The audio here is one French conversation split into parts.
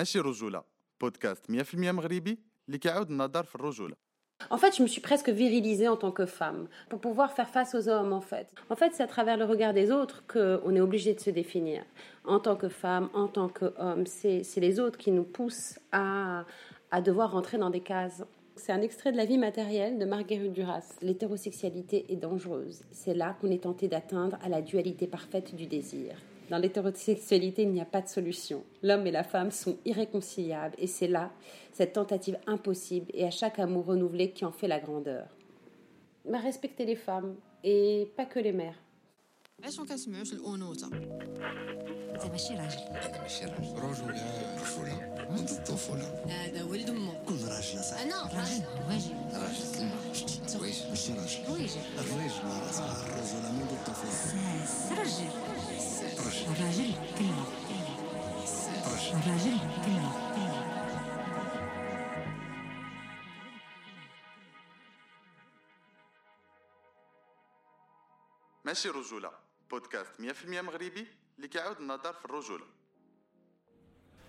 ماشي رجولة بودكاست 100% مغربي اللي كيعاود النظر في الرجولة En fait, je me suis presque virilisée en tant que femme pour pouvoir faire face aux hommes, en fait. En fait, c'est à travers le regard des autres qu'on est obligé de se définir. En tant que femme, en tant qu'homme, c'est les autres qui nous poussent à, à devoir rentrer dans des cases. C'est un extrait de la vie matérielle de Marguerite Duras. L'hétérosexualité est dangereuse. C'est là qu'on est tenté d'atteindre à la dualité parfaite du désir. Dans l'hétérosexualité, il n'y a pas de solution. L'homme et la femme sont irréconciliables et c'est là cette tentative impossible et à chaque amour renouvelé qui en fait la grandeur. Mais respecter les femmes et pas que les mères الراجل كلمة رجل الراجل كلمة ماشي رجولة بودكاست 100% مغربي اللي كيعاود النظر في الرجولة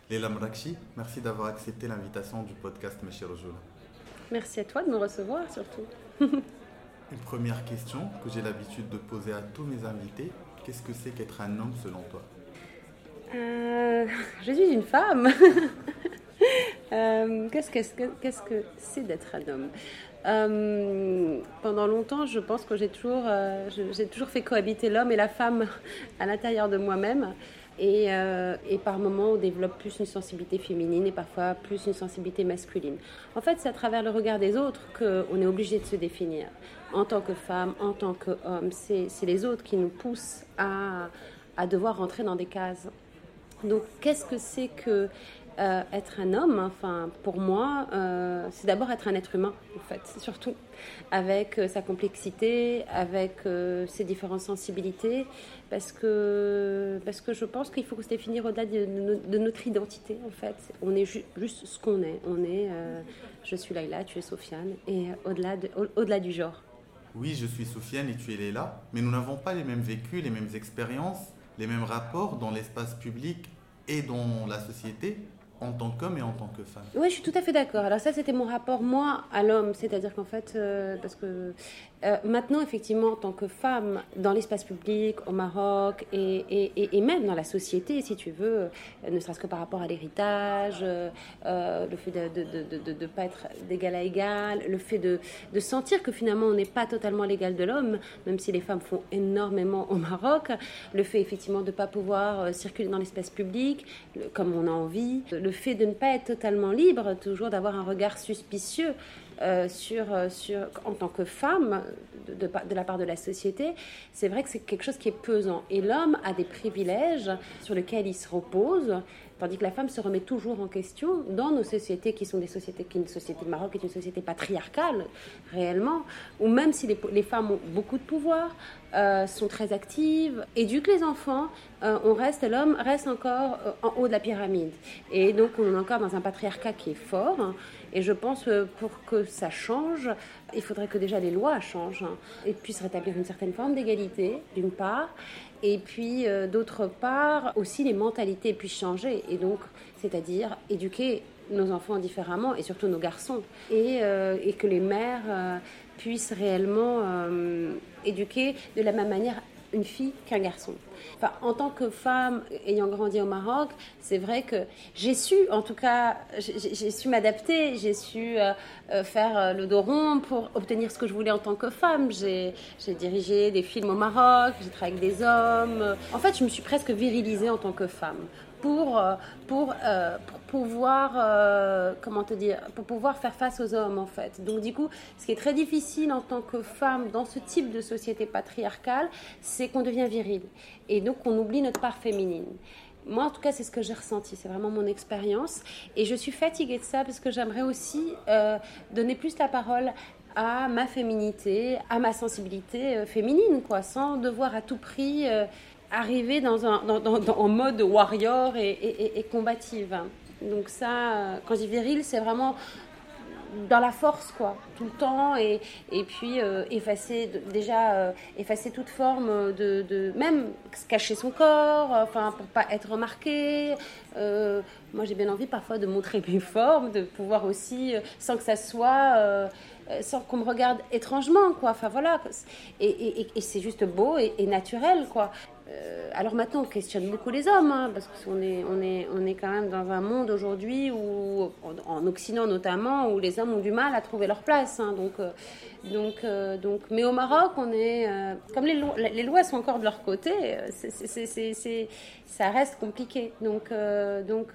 Leila Mrakchi, merci d'avoir accepté l'invitation du podcast Meshir Rojula. Merci à toi de me recevoir surtout. Une première question que j'ai l'habitude de poser à tous mes invités. Qu'est-ce que c'est qu'être un homme selon toi Euh, je suis une femme. Euh, qu'est-ce, que, c'est d'être un homme Euh, Pendant longtemps, je pense que j'ai toujours fait cohabiter l'homme et la femme à l'intérieur de moi-même. Et, euh, et par moments, on développe plus une sensibilité féminine et parfois plus une sensibilité masculine. En fait, c'est à travers le regard des autres qu'on est obligé de se définir. En tant que femme, en tant qu'homme, c'est, c'est les autres qui nous poussent à, à devoir rentrer dans des cases. Donc, qu'est-ce que c'est que euh, être un homme Enfin, pour moi, euh, c'est d'abord être un être humain, en fait, surtout, avec euh, sa complexité, avec ses différentes sensibilités, parce que, parce que je pense qu'il faut se définir au-delà de, notre identité, en fait. On est ju- juste ce qu'on est. On est, je suis Laïla, tu es Sofiane, et au-delà de- au- du genre. Oui, je suis Soufiane et tu es Leila, mais nous n'avons pas les mêmes vécus, les mêmes expériences, les mêmes rapports dans l'espace public et dans la société en tant qu'homme et en tant que femme. Oui, je suis tout à fait d'accord. Alors ça, c'était mon rapport, moi, à l'homme. C'est-à-dire qu'en fait, euh, parce que euh, maintenant, effectivement, en tant que femme, dans l'espace public, au Maroc, et, même dans la société, si tu veux, euh, ne serait-ce que par rapport à l'héritage, euh, le fait de ne pas être d'égal à égal, le fait de, sentir que finalement, on n'est pas totalement l'égal de l'homme, même si les femmes font énormément au Maroc, le fait effectivement de ne pas pouvoir circuler dans l'espace public comme on a envie, le fait de ne pas être totalement libre, toujours d'avoir un regard suspicieux euh, euh, en tant que femme de la part de la société, c'est vrai que c'est quelque chose qui est pesant. Et l'homme a des privilèges sur lesquels il se repose, tandis que la femme se remet toujours en question dans nos sociétés qui sont des sociétés, qui une société de Maroc est une société patriarcale réellement, où même si les, les femmes ont beaucoup de pouvoir, euh, sont très actives, éduquent les enfants, euh, on reste, l'homme reste encore euh, en haut de la pyramide. Et donc on est encore dans un patriarcat qui est fort. Et je pense euh, pour que ça change, il faudrait que déjà les lois changent et puissent rétablir une certaine forme d'égalité, d'une part. Et puis, d'autre part, aussi les mentalités puissent changer. Et donc, c'est-à-dire éduquer nos enfants différemment, et surtout nos garçons. Et, que les mères puissent réellement euh, éduquer de la même manière une fille qu'un garçon. En tant que femme ayant grandi au Maroc, c'est vrai que j'ai su, en tout cas, j'ai- su m'adapter, j'ai su euh, euh, faire le dos rond pour obtenir ce que je voulais en tant que femme. J'ai dirigé des films au Maroc, j'ai travaillé avec des hommes. En fait, je me suis presque virilisée en tant que femme pour, euh, euh, pour pouvoir, euh, comment te dire, pour pouvoir faire face aux hommes en fait. Donc du coup, ce qui est très difficile en tant que femme dans ce type de société patriarcale, c'est qu'on devient viril. Et donc on oublie notre part féminine. Moi, en tout cas, c'est ce que j'ai ressenti. C'est vraiment mon expérience. Et je suis fatiguée de ça parce que j'aimerais aussi donner plus la parole à ma féminité, à ma sensibilité féminine, quoi, sans devoir à tout prix arriver dans un, en mode warrior et, combative. Donc ça, euh, quand je dis viril, c'est vraiment dans la force, quoi, tout le temps, et, et puis euh, effacer, déjà, euh, effacer toute forme de, de- même cacher son corps, enfin, pour pas être remarqué. Moi, j'ai bien envie parfois de montrer mes formes, de pouvoir aussi, sans que ça soit, sans qu'on me regarde étrangement, quoi. Enfin, voilà. Et- et c'est juste beau et, et naturel, quoi. Euh, alors maintenant, on questionne beaucoup les hommes, hein, parce qu'on est, on est, on est quand même dans un monde aujourd'hui où, en, en Occident notamment, où les hommes ont du mal à trouver leur place. hein. donc, euh, donc, euh, donc, mais au Maroc, on est, comme les, lo- les lois sont encore de leur côté, ça reste compliqué. Donc, donc,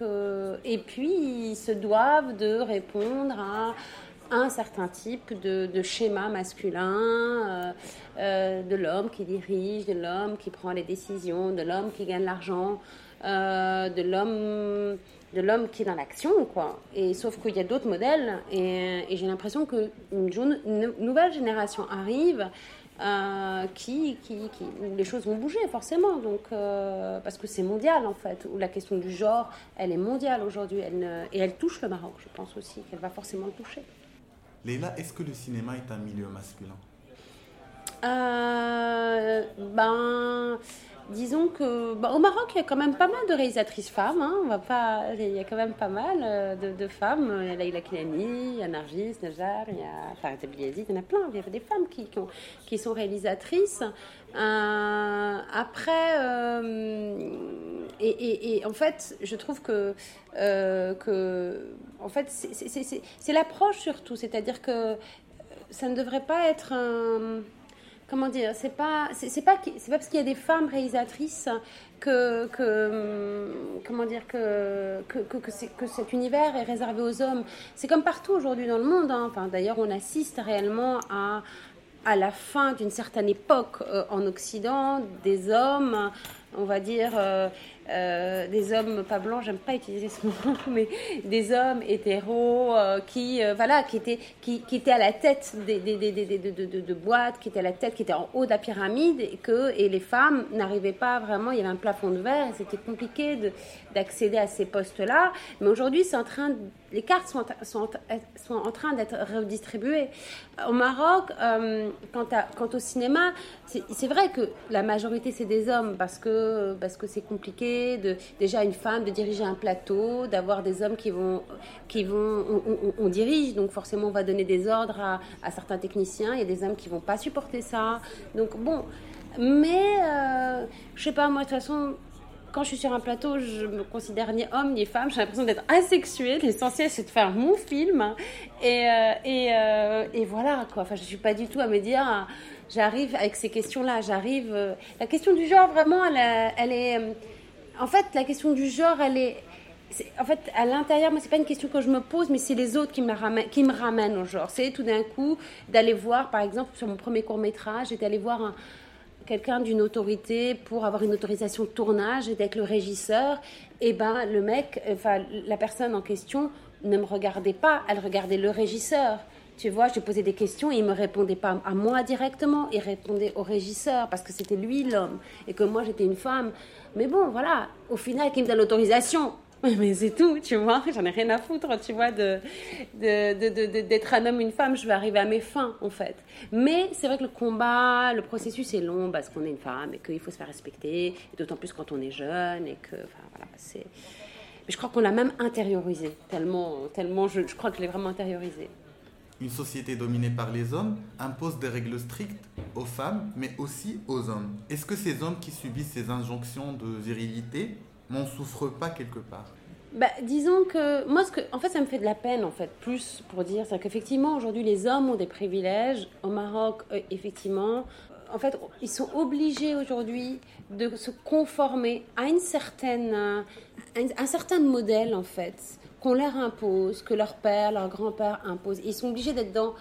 et puis ils se doivent de répondre à un certain type de, schéma masculin, euh, euh, de l'homme qui dirige, de l'homme qui prend les décisions, de l'homme qui gagne l'argent, euh, de l'homme de l'homme qui est dans l'action, quoi. Et sauf qu'il y a d'autres modèles, et, j'ai l'impression que une, nouvelle génération arrive. qui, qui, les choses vont bouger forcément donc parce que c'est mondial en fait où la question du genre elle est mondiale aujourd'hui elle ne- et elle touche le Maroc je pense aussi qu'elle va forcément le toucher Leïla, est-ce que le cinéma est un milieu masculin? Euh, ben, disons que ben, au Maroc, il y a quand même pas mal de réalisatrices femmes. hein, on va pas, il y a quand même pas mal euh, de, femmes. Il y a Laïla Kilani, il y a Nargis, il y a Farid Abdelaziz, il y en a plein. Il y a des femmes qui, qui, ont- qui sont réalisatrices. Euh, après, euh, et, en fait, je trouve que, que en fait, c'est l'approche surtout. C'est-à-dire que ça ne devrait pas être un comment dire, c'est pas, pas, parce qu'il y a des femmes réalisatrices que, cet univers est réservé aux hommes. C'est comme partout aujourd'hui dans le monde. hein. Enfin, d'ailleurs, on assiste réellement à à la fin d'une certaine époque euh, en Occident, des hommes, on va dire, euh, euh, des hommes pas blancs, j'aime pas utiliser ce mot, mais des hommes hétéros euh, qui, euh, voilà, qui étaient, qui, qui étaient à la tête des, des, des, des- de, boîtes, qui étaient à la tête, qui étaient en haut de la pyramide, et que et les femmes n'arrivaient pas vraiment, il y avait un plafond de verre, c'était compliqué de- d'accéder à ces postes-là. Mais aujourd'hui, c'est en train, de- les cartes sont, en- sont, sont en train d'être redistribuées. Au Maroc, euh, quant, à- quant au cinéma, c'est vrai que la majorité c'est des hommes parce que parce que c'est compliqué de déjà une femme de diriger un plateau, d'avoir des hommes qui vont qui vont on, on- on dirige donc forcément on va donner des ordres à, à certains techniciens. Il y a des hommes qui vont pas supporter ça. Donc bon, mais euh, je sais pas moi de toute façon quand je suis sur un plateau, je me considère ni homme ni femme. J'ai l'impression d'être asexuée. L'essentiel, c'est de faire mon film. Et, euh, et, euh, et voilà, quoi. Enfin, je suis pas du tout à me dire, ah, j'arrive avec ces questions-là. J'arrive. euh, la question du genre, vraiment, elle, est- En fait, la question du genre, elle est. En fait, à l'intérieur, moi, c'est pas une question que je me pose, mais c'est les autres qui me ramènent, qui me ramènent au genre. C'est tout d'un coup d'aller voir, par exemple, sur mon premier court métrage, j'étais allée voir un, quelqu'un d'une autorité pour avoir une autorisation de tournage et d'être le régisseur, et ben le mec, enfin la personne en question ne me regardait pas, elle regardait le régisseur. Tu vois, je posais des questions et il me répondait pas à moi directement, il répondait au régisseur parce que c'était lui l'homme et que moi j'étais une femme. Mais bon, voilà, au final, qui me donne l'autorisation mais c'est tout, tu vois, j'en ai rien à foutre, tu vois, de, d'être un homme, une femme, je vais arriver à mes fins, en fait. Mais c'est vrai que le combat, le processus est long parce qu'on est une femme et qu'il faut se faire respecter, d'autant plus quand on est jeune et que, enfin, voilà, c'est... Mais je crois qu'on l'a même intériorisé, tellement, tellement je, je crois que je l'ai vraiment intériorisé. Une société dominée par les hommes impose des règles strictes aux femmes, mais aussi aux hommes. Est-ce que ces hommes qui subissent ces injonctions de virilité n'en souffrent pas quelque part Bah, disons que moi, ce que, en fait, ça me fait de la peine, en fait, plus pour dire, c'est qu'effectivement, aujourd'hui, les hommes ont des privilèges. Au Maroc, euh, effectivement, euh, en fait, ils sont obligés aujourd'hui de se conformer à une certaine, euh, un, un certain modèle, en fait, qu'on leur impose, que leur père, leur grand-père imposent. Ils sont obligés d'être dans,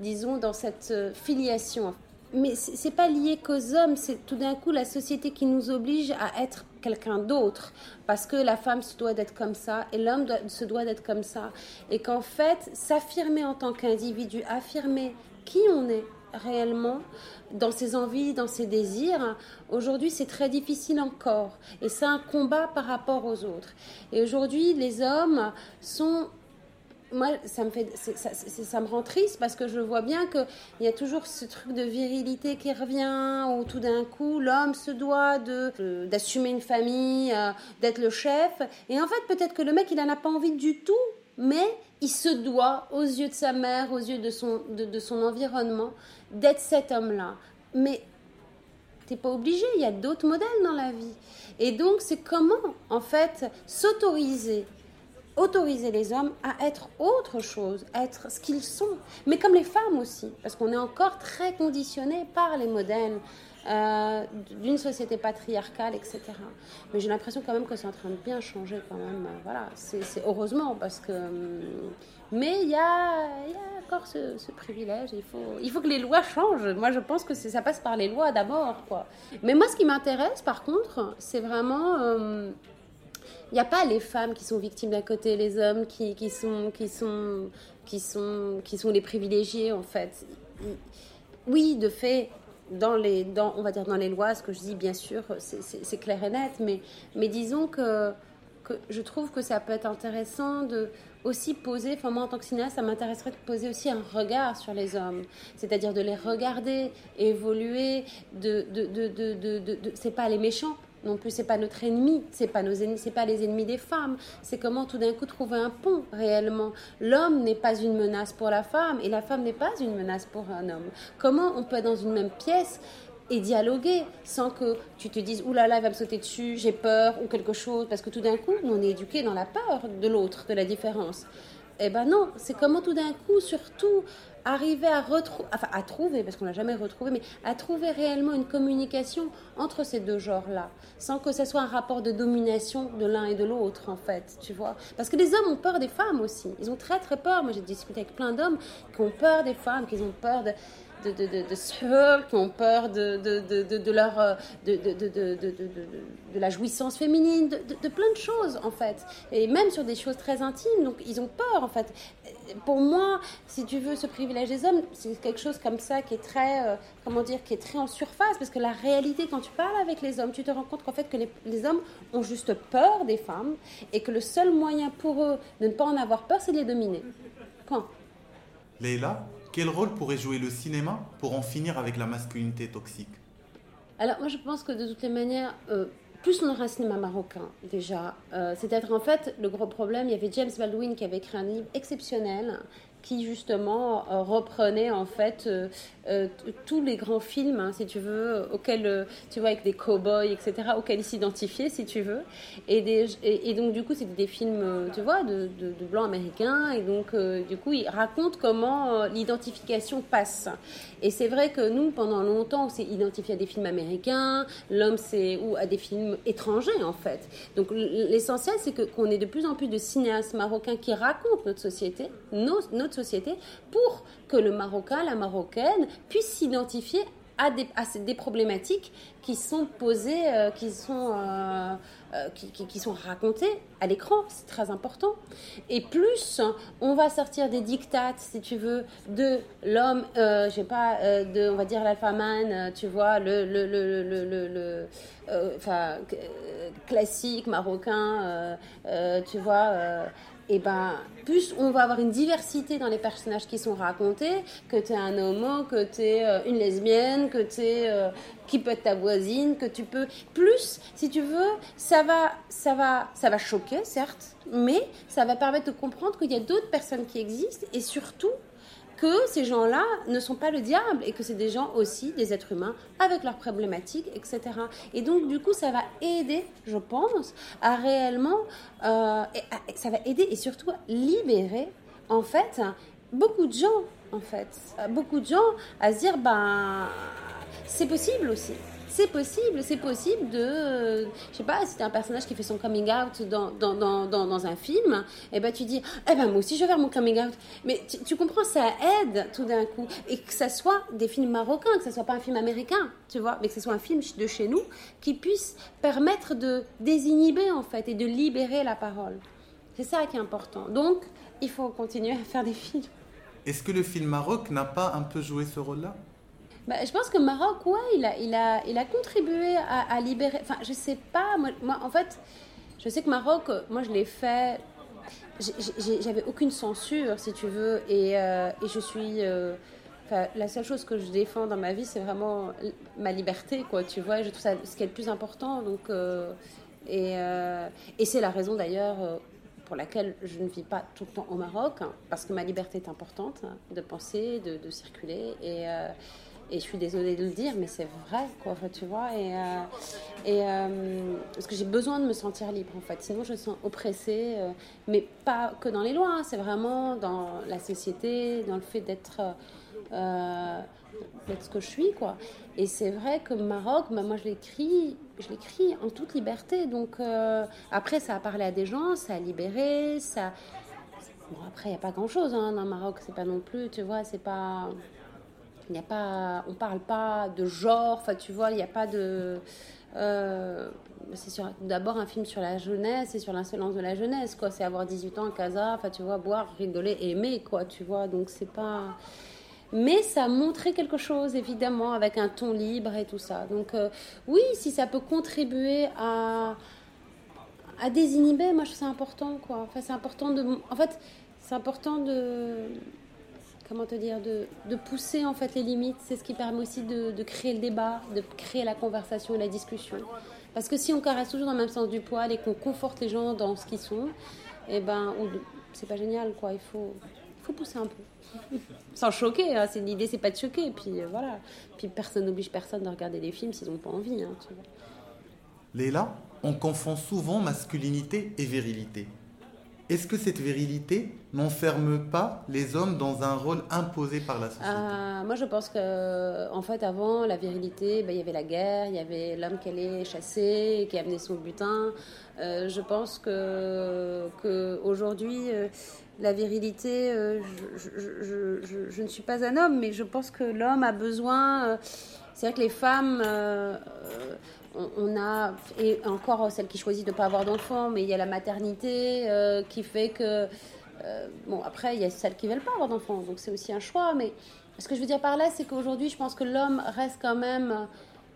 disons, dans cette filiation. Mais c'est pas lié qu'aux hommes, c'est tout d'un coup la société qui nous oblige à être quelqu'un d'autre. Parce que la femme se doit d'être comme ça et l'homme se doit d'être comme ça. Et qu'en fait, s'affirmer en tant qu'individu, affirmer qui on est réellement dans ses envies, dans ses désirs, aujourd'hui c'est très difficile encore. Et c'est un combat par rapport aux autres. Et aujourd'hui, les hommes sont moi, ça me, fait, ça, ça me rend triste parce que je vois bien qu'il y a toujours ce truc de virilité qui revient, où tout d'un coup, l'homme se doit de, d'assumer une famille, euh, d'être le chef. Et en fait, peut-être que le mec, il n'en a pas envie du tout, mais il se doit, aux yeux de sa mère, aux yeux de son, de son environnement, d'être cet homme-là. Mais T'es pas obligé, il y a d'autres modèles dans la vie. Et donc, c'est comment, en fait, s'autoriser, autoriser les hommes à être autre chose, être ce qu'ils sont. Mais comme les femmes aussi, parce qu'on est encore très conditionné par les modèles euh, d'une société patriarcale, etc. Mais j'ai l'impression quand même que c'est en train de bien changer quand même. Euh, Voilà, c'est heureusement parce que... hum, Mais il y a, encore ce, privilège. Il faut, il faut que les lois changent. Moi, je pense que ça passe par les lois d'abord, quoi. Mais moi, ce qui m'intéresse, par contre, c'est vraiment... euh, il n'y a pas les femmes qui sont victimes d'un côté, les hommes qui, qui, sont, qui, sont, qui, sont, qui sont les privilégiés, en fait. Oui, de fait, dans les, dans, on va dire dans les lois, ce que je dis, bien sûr, c'est- clair et net, mais, mais disons que, que je trouve que ça peut être intéressant de aussi poser, enfin moi en tant que cinéaste, ça m'intéresserait de poser aussi un regard sur les hommes, c'est-à-dire de les regarder évoluer, de, de, de, de- de- c'est pas les méchants, non plus c'est pas notre ennemi, c'est pas nos ennemis, c'est pas les ennemis des femmes. C'est comment tout d'un coup trouver un pont réellement. L'homme n'est pas une menace pour la femme et la femme n'est pas une menace pour un homme. Comment on peut être dans une même pièce et dialoguer sans que tu te dises oulala là là, va me sauter dessus, j'ai peur ou quelque chose parce que tout d'un coup on est éduqués dans la peur de l'autre, de la différence. Eh ben non, c'est comment tout d'un coup, surtout, arriver à retrouver, enfin à trouver, parce qu'on l'a jamais retrouvé, mais à trouver réellement une communication entre ces deux genres-là, sans que ce soit un rapport de domination de l'un et de l'autre, en fait, tu vois. Parce que les hommes ont peur des femmes aussi. Ils ont très très peur. Moi, j'ai discuté avec plein d'hommes qui ont peur des femmes, qui ont peur de de, de, de, qui ont peur de, euh, la jouissance féminine, de, plein de choses en fait. Et même sur des choses très intimes, donc ils ont peur en fait. Pour moi, si tu veux, ce privilège des hommes, c'est quelque chose comme ça qui est très, euh, comment dire, qui est très en surface, parce que la réalité, quand tu parles avec les hommes, tu te rends compte qu'en fait que les, les hommes ont juste peur des femmes et que le seul moyen pour eux de ne pas en avoir peur, c'est de les dominer. Point. Leïla, quel rôle pourrait jouer le cinéma pour en finir avec la masculinité toxique? Alors moi je pense que de toutes les manières, euh, plus on aura un cinéma marocain déjà, euh, c'est-à-dire en fait le gros problème, il y avait James Baldwin qui avait écrit un livre exceptionnel qui justement euh, reprenait en fait euh, tous les grands films, hein, si tu veux, auxquels, euh, tu vois, avec des cow-boys, etc., auxquels il s'identifiait, si tu veux. Et, donc, du coup, c'était des films, euh, tu vois, de, blancs américains. Et donc, du coup, il raconte comment l'identification passe. Et c'est vrai que nous, pendant longtemps, on s'est identifié à des films américains, l'homme, c'est ou à des films étrangers, en fait. Donc, l'essentiel, c'est que- qu'on ait de plus en plus de cinéastes marocains qui racontent notre société, notre société, pour que le Marocain, la Marocaine, puisse s'identifier à des, à des problématiques qui sont posées, euh, qui, sont, euh, euh, qui, sont racontées à l'écran. C'est très important. Et plus on va sortir des dictates, si tu veux, de l'homme, je sais pas, de, on va dire l'alpha man, euh, tu vois, le, le, le, le, le- classique marocain, tu vois. Euh, et ben, plus on va avoir une diversité dans les personnages qui sont racontés, que tu es un homo, que tu es une lesbienne, que tu es qui peut être ta voisine, que tu peux plus, si tu veux, ça va ça va ça va choquer certes, mais ça va permettre de comprendre qu'il y a d'autres personnes qui existent et surtout que ces gens-là ne sont pas le diable et que c'est des gens aussi, des êtres humains, avec leurs problématiques, etc. Et donc, du coup, ça va aider, je pense, à réellement, euh, ça va aider et surtout libérer, en fait, beaucoup de gens, en fait, Euh, beaucoup de gens à se dire, ben, c'est possible aussi. C'est possible, c'est possible de, je sais pas, si t'es un personnage qui fait son coming out dans, dans, dans, dans, un film, et ben tu dis, eh ben moi aussi je vais faire mon coming out. Mais tu, tu comprends, ça aide tout d'un coup. Et que ça soit des films marocains, que ça soit pas un film américain, tu vois, mais que ce soit un film de chez nous, qui puisse permettre de désinhiber en fait et de libérer la parole. C'est ça qui est important. Donc, il faut continuer à faire des films. Est-ce que le film Maroc n'a pas un peu joué ce rôle-là? Bah, je pense que Maroc, ouais, il a, il a, il a contribué à, libérer. Enfin, je sais pas, moi, moi, en fait, je sais que Maroc, euh, moi, je l'ai fait. j'avais aucune censure, si tu veux, et, euh, et je suis. euh, la seule chose que je défends dans ma vie, c'est vraiment ma liberté, quoi, tu vois. Je trouve ça ce qui est le plus important. Donc, euh, et et c'est la raison d'ailleurs pour laquelle je ne vis pas tout le temps au Maroc, hein, parce que ma liberté est importante hein, de penser, de, circuler. Et, et je suis désolée de le dire, mais c'est vrai, quoi, tu vois. Et, euh, euh, parce que j'ai besoin de me sentir libre, en fait. Sinon, je me sens oppressée, euh, mais pas que dans les lois, hein, c'est vraiment dans la société, dans le fait d'être. ce que je suis quoi et c'est vrai que Maroc bah, moi je l'écris en toute liberté donc après ça a parlé à des gens ça a libéré ça bon après il y a pas grand chose hein, dans Maroc c'est pas non plus tu vois c'est pas il n'y a pas on parle pas de genre enfin tu vois il n'y a pas de euh, c'est d'abord un film sur la jeunesse et sur l'insolence de la jeunesse quoi c'est avoir 18 ans à casa enfin tu vois boire rigoler aimer quoi tu vois donc c'est pas mais ça a montré quelque chose, évidemment, avec un ton libre et tout ça. Donc, euh, oui, si ça peut contribuer à, à désinhiber, moi, je trouve ça important, quoi. Enfin, c'est important de... En fait, c'est important de... Comment te dire De, pousser, en fait, les limites. C'est ce qui permet aussi de, créer le débat, de créer la conversation et la discussion. Parce que si on caresse toujours dans le même sens du poil et qu'on conforte les gens dans ce qu'ils sont, eh ben, c'est pas génial, quoi. Il faut, faut pousser un peu sans choquer. Hein. L'idée, c'est pas de choquer. Puis euh, voilà. Puis personne n'oblige personne de regarder des films s'ils n'ont pas envie. hein. Léla, on confond souvent masculinité et virilité. Est-ce que cette virilité n'enferme pas les hommes dans un rôle imposé par la société? Euh, moi, je pense que, en fait, avant la virilité, ben, il y avait la guerre, il y avait l'homme qui allait chasser, qui amenait son butin. Euh, je pense que, aujourd'hui, euh, la virilité, je, je- ne suis pas un homme, mais je pense que l'homme a besoin. c'est vrai que les femmes, on, a, et encore celles qui choisissent de ne pas avoir d'enfants, mais il y a la maternité euh, qui fait que. euh, bon, après, il y a celles qui veulent pas avoir d'enfants, donc c'est aussi un choix. Mais ce que je veux dire par là, c'est qu'aujourd'hui, je pense que l'homme reste quand même.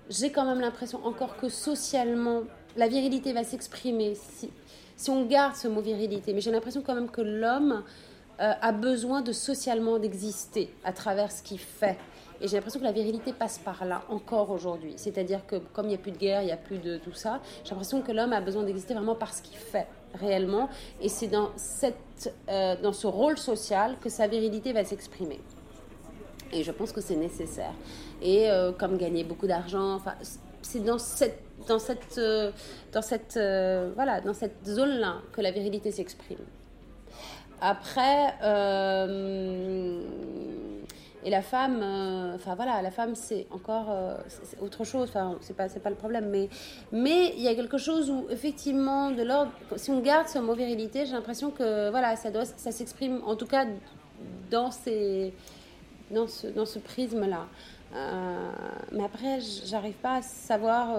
J'ai quand même l'impression encore que socialement, la virilité va s'exprimer. Si, si on garde ce mot virilité, mais j'ai l'impression quand même que l'homme euh, a besoin de socialement d'exister à travers ce qu'il fait. Et j'ai l'impression que la virilité passe par là encore aujourd'hui. C'est-à-dire que comme il n'y a plus de guerre, il n'y a plus de tout ça, j'ai l'impression que l'homme a besoin d'exister vraiment par ce qu'il fait réellement. Et c'est dans, cette, euh, dans ce rôle social que sa virilité va s'exprimer. Et je pense que c'est nécessaire. Et euh, comme gagner beaucoup d'argent, enfin, c'est dans cette, dans cette, euh, dans cette, voilà, dans cette zone-là que la virilité s'exprime. Après, et la femme, euh, enfin voilà, la femme c'est encore euh, autre chose. Enfin, c'est pas c'est pas le problème, mais mais il y a quelque chose où effectivement de l'ordre. Si on garde ce mot virilité, j'ai l'impression que voilà, ça doit, ça s'exprime en tout cas dans ces dans ce, dans ce prisme-là. Euh, mais après, j'arrive pas à savoir.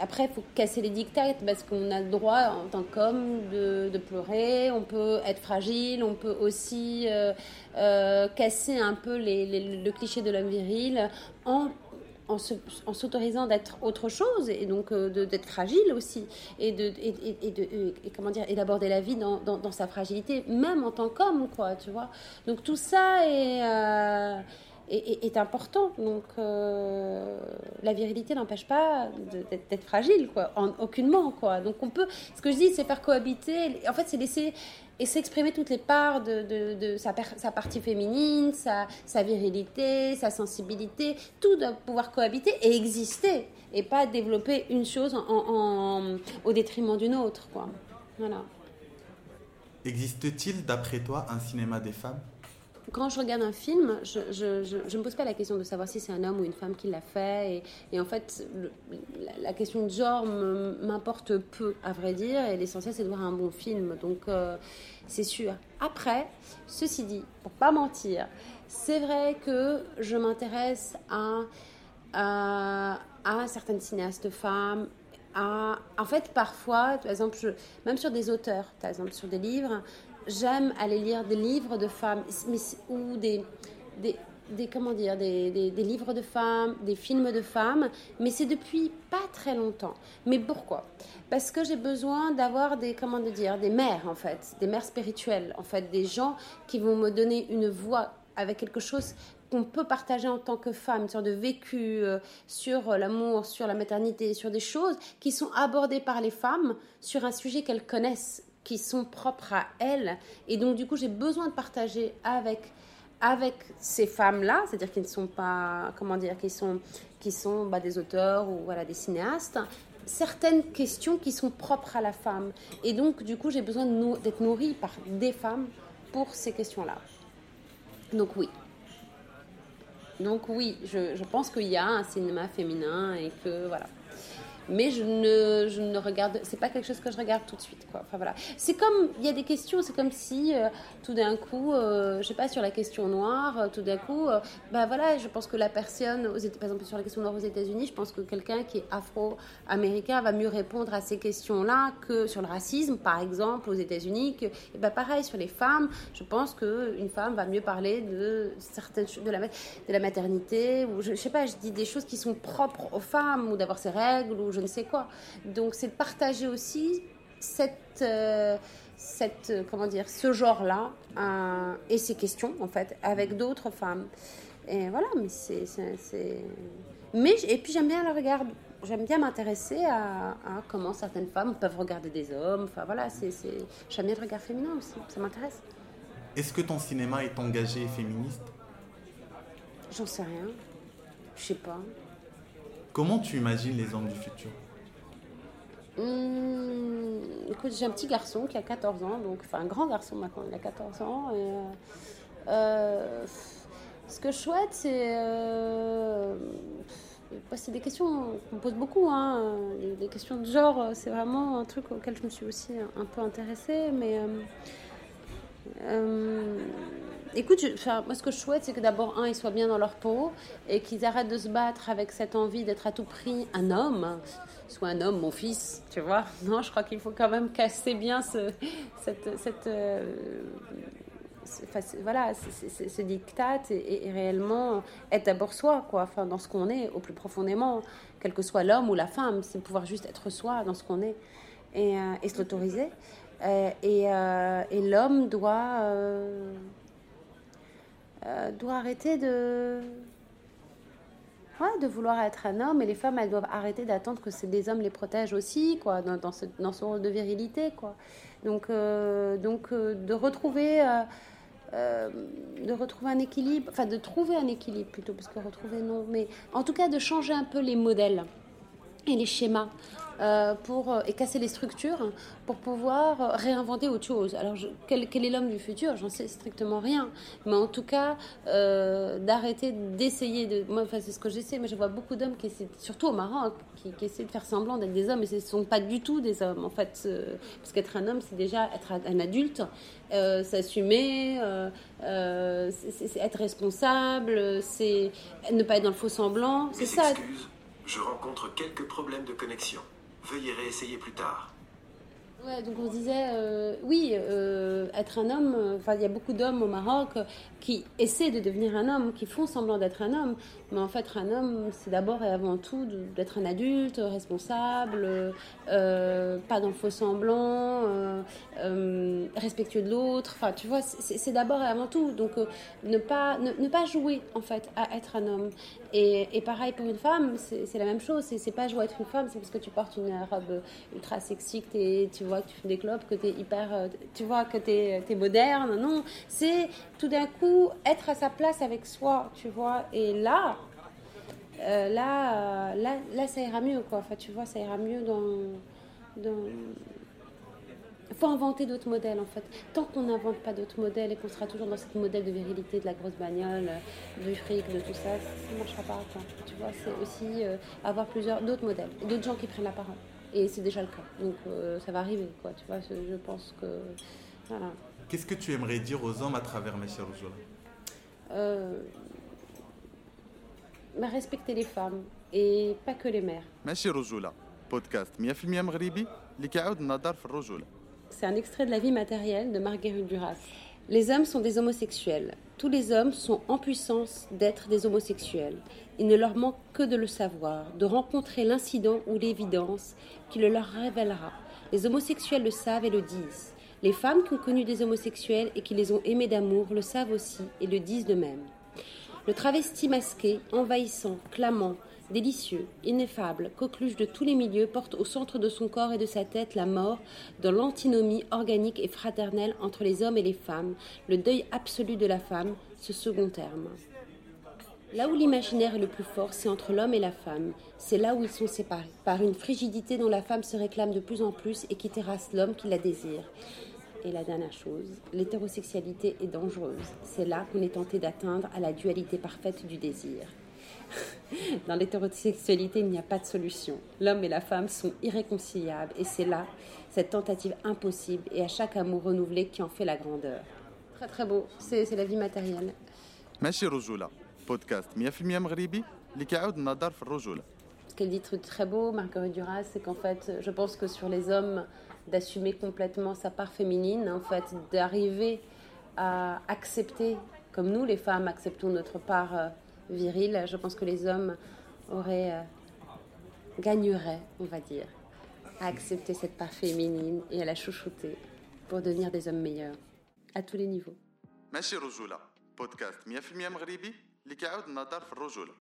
Après, il faut casser les dictats parce qu'on a le droit, en tant qu'homme, de, pleurer. On peut être fragile. On peut aussi euh, euh, casser un peu le cliché de l'homme viril en s'autorisant d'être autre chose et donc euh, d'être fragile aussi et de et, d'aborder la vie dans, sa fragilité même en tant qu'homme quoi tu vois donc tout ça est est, important donc euh, la virilité n'empêche pas d'être fragile quoi en, aucunement quoi donc on peut ce que je dis c'est faire cohabiter en fait c'est laisser et s'exprimer toutes les parts de, de, sa, per- sa partie féminine, sa, sa virilité, sa sensibilité, tout doit pouvoir cohabiter et exister, et pas développer une chose au détriment d'une autre. Quoi. Voilà. Existe-t-il, d'après toi, un cinéma des femmes? Quand je regarde un film, je ne me pose pas la question de savoir si c'est un homme ou une femme qui l'a fait. Et, en fait, la, question de genre m'importe peu, à vrai dire. Et l'essentiel, c'est de voir un bon film. Donc, euh, c'est sûr. Après, ceci dit, pour pas mentir, c'est vrai que je m'intéresse à, certaines cinéastes femmes. En fait, parfois, par exemple, même sur des auteurs, par exemple, sur des livres, j'aime aller lire des livres de femmes ou des, des, des comment dire des, des- livres de femmes, des films de femmes, mais c'est depuis pas très longtemps. Mais pourquoi? Parce que j'ai besoin d'avoir des comment dire des mères en fait, des mères spirituelles en fait, des gens qui vont me donner une voix avec quelque chose qu'on peut partager en tant que femme, sorte de vécu euh, sur l'amour, sur la maternité, sur des choses qui sont abordées par les femmes sur un sujet qu'elles connaissent, qui sont propres à elles. Et donc, du coup, j'ai besoin de partager avec, avec ces femmes-là, c'est-à-dire qui ne sont pas, comment dire, qui sont, qui sont bah, des auteurs ou voilà, des cinéastes, certaines questions qui sont propres à la femme. Et donc, du coup, j'ai besoin d'être nourrie par des femmes pour ces questions-là. Donc, oui. Donc oui, je, je pense qu'il y a un cinéma féminin et que voilà. Mais je ne, je ne regarde, c'est pas quelque chose que je regarde tout de suite, quoi. Enfin voilà. C'est comme, il y a des questions, c'est comme si euh, tout d'un coup, euh, je sais pas, sur la question noire, euh, tout d'un coup, euh, bah voilà, je pense que la personne, par exemple sur la question noire aux États-Unis, je pense que quelqu'un qui est afro-américain va mieux répondre à ces questions-là que sur le racisme, par exemple, aux États-Unis. Que, et ben pareil sur les femmes, je pense que une femme va mieux parler de certaines de la, de la maternité, ou je, je sais pas, je dis des choses qui sont propres aux femmes, ou d'avoir ses règles, ou je ne sais quoi. Donc c'est de partager aussi cette, euh, cette euh, comment dire, ce genre-là euh, et ces questions en fait avec d'autres femmes. Et voilà, mais c'est, c'est- c'est- mais et puis j'aime bien le regard. J'aime bien m'intéresser à, à comment certaines femmes peuvent regarder des hommes. Enfin voilà, c'est, c'est... j'aime bien le regard féminin aussi. Ça m'intéresse. Est-ce que ton cinéma est engagé et féministe? J'en sais rien. Je sais pas. Comment tu imagines les hommes du futur? Hum, écoute, j'ai un petit garçon qui a 14 ans, donc enfin un grand garçon maintenant, il a 14 ans. Euh, euh, ce que je souhaite, c'est. euh, c'est des questions qu'on pose beaucoup. Hein, les, questions de genre, c'est vraiment un truc auquel je me suis aussi un, peu intéressée. Mais. Écoute, je- enfin, moi ce que je souhaite, c'est que d'abord, un, ils soient bien dans leur peau et qu'ils arrêtent de se battre avec cette envie d'être à tout prix un homme, soit un homme, mon fils, tu vois? Non, je crois qu'il faut quand même casser bien ce, cette, cette, euh, enfin, voilà, ce- diktat et, et- et réellement être d'abord soi, quoi, enfin, dans ce qu'on est au plus profondément, quel que soit l'homme ou la femme, c'est pouvoir juste être soi dans ce qu'on est et, euh, et se l'autoriser. Euh, et euh, et l'homme doit, euh, doit arrêter de, ouais, de vouloir être un homme. Et les femmes elles doivent arrêter d'attendre que des hommes les protègent aussi quoi dans, dans ce, dans ce rôle de virilité quoi. Donc euh, donc euh, de retrouver euh, de retrouver un équilibre enfin de trouver un équilibre plutôt parce que retrouver non. Mais en tout cas de changer un peu les modèles et les schémas euh, pour, euh, et casser les structures pour pouvoir euh, réinventer autre chose. Alors, quel, est l'homme du futur? J'en sais strictement rien. Mais en tout cas, d'arrêter d'essayer de. Moi, enfin, c'est ce que j'essaie, mais je vois beaucoup d'hommes qui essaient, surtout au Maroc, qui, essaient de faire semblant d'être des hommes, et ce ne sont pas du tout des hommes, en fait. parce qu'être un homme, c'est déjà être un adulte, s'assumer, c'est- être responsable, c'est ne pas être dans le faux semblant. C'est ça. Je rencontre quelques problèmes de connexion. Veuillez réessayer plus tard. Ouais, donc on disait, euh, oui, euh, être un homme, euh, enfin, il y a beaucoup d'hommes au Maroc qui essaient de devenir un homme, qui font semblant d'être un homme, mais en fait, un homme, c'est d'abord et avant tout d'être un adulte, responsable, euh, pas dans faux semblant, euh, euh, respectueux de l'autre, enfin, tu vois, c'est d'abord et avant tout, donc ne, pas, ne, pas jouer, en fait, à être un homme. Et, pareil pour une femme, c'est la même chose, c'est pas jouer à être une femme, c'est parce que tu portes une robe ultra sexy, que tu vois, que tu fais des clopes, que tu es hyper, tu vois, que tu es, moderne. Non, c'est tout d'un coup être à sa place avec soi, tu vois. Et là, euh, là, euh, là, là, ça ira mieux, quoi. Enfin, tu vois, ça ira mieux dans. dans... faut inventer d'autres modèles, en fait. Tant qu'on n'invente pas d'autres modèles et qu'on sera toujours dans ce modèle de virilité, de la grosse bagnole, euh, du fric, de tout ça, ça ne marchera pas. quoi. Tu vois, c'est aussi avoir plusieurs d'autres modèles, d'autres gens qui prennent la parole. Et c'est déjà le cas. Donc, ça va arriver, quoi. Tu vois, je pense que. Voilà. Qu'est-ce que tu aimerais dire aux hommes à travers Messia Roujoula Euh, bah, respecter les femmes et pas que les mères. ماشي رجولة بودكاست 100% مغربي اللي كيعاود النظر في الرجولة C'est un extrait de La vie matérielle de Marguerite Duras. Les hommes sont des homosexuels. Tous les hommes sont en puissance d'être des homosexuels. Il ne leur manque que de le savoir, de rencontrer l'incident ou l'évidence qui le leur révélera. Les homosexuels le savent et le disent. Les femmes qui ont connu des homosexuels et qui les ont aimés d'amour le savent aussi et le disent de même. Le travesti masqué, envahissant, clamant, délicieux, ineffable, coqueluche de tous les milieux, porte au centre de son corps et de sa tête la mort dans l'antinomie organique et fraternelle entre les hommes et les femmes, le deuil absolu de la femme, ce second terme. Là où l'imaginaire est le plus fort, c'est entre l'homme et la femme. C'est là où ils sont séparés, par une frigidité dont la femme se réclame de plus en plus et qui terrasse l'homme qui la désire. Et la dernière chose, l'hétérosexualité est dangereuse. C'est là qu'on est tenté d'atteindre à la dualité parfaite du désir. Dans l'hétérosexualité, il n'y a pas de solution. L'homme et la femme sont irréconciliables et c'est là cette tentative impossible et à chaque amour renouvelé qui en fait la grandeur. Très très beau, c'est c'est la vie matérielle. ماشي رجولة بودكاست 100% مغربي اللي كيعاود النظر في الرجولة Ce qu'elle dit de très beau, Marguerite Duras, c'est qu'en fait, je pense que sur les hommes, d'assumer complètement sa part féminine, en fait, d'arriver à accepter, comme nous les femmes acceptons notre part euh, virile, je pense que les hommes auraient, euh, gagneraient, on va dire, à accepter cette part féminine et à la chouchouter pour devenir des hommes meilleurs, à tous les niveaux. ماشي رجولة بودكاست 100% مغربي اللي كيعاود النظر في الرجولة